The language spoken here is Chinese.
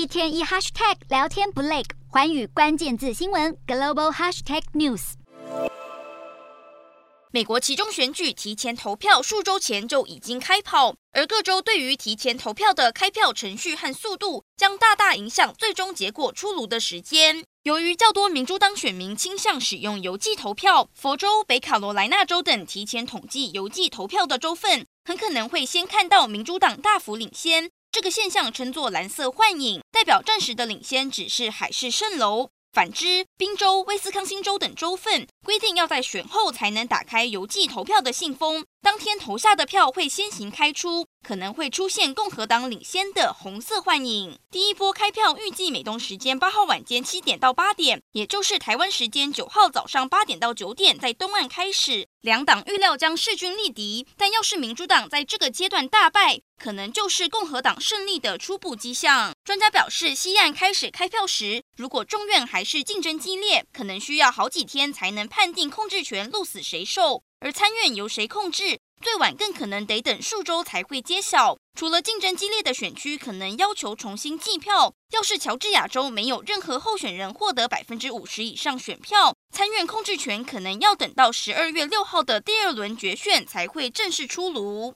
一天一 hashtag 聊天不累，寰宇关键字新闻 global hashtag news。美国期中选举提前投票数周前就已经开跑，而各州对于提前投票的开票程序和速度，将大大影响最终结果出炉的时间。由于较多民主党选民倾向使用邮寄投票，佛州、北卡罗来纳州等提前统计邮寄投票的州份，很可能会先看到民主党大幅领先。这个现象称作“蓝色幻影”，代表暂时的领先只是海市蜃楼。反之，宾州、威斯康星州等州份规定要在选后才能打开邮寄投票的信封，当天投下的票会先行开出，可能会出现共和党领先的红色幻影。第一波开票预计美东时间八号晚间七点到八点，也就是台湾时间九号早上八点到九点，在东岸开始。两党预料将势均力敌，但要是民主党在这个阶段大败，可能就是共和党胜利的初步迹象。专家表示，西岸开始开票时，如果众院还是竞争激烈，可能需要好几天才能判定控制权鹿死谁手；而参院由谁控制，最晚更可能得等数周才会揭晓。除了竞争激烈的选区可能要求重新计票，要是乔治亚州没有任何候选人获得百分之五十以上选票，参院控制权可能要等到十二月六号的第二轮决选才会正式出炉。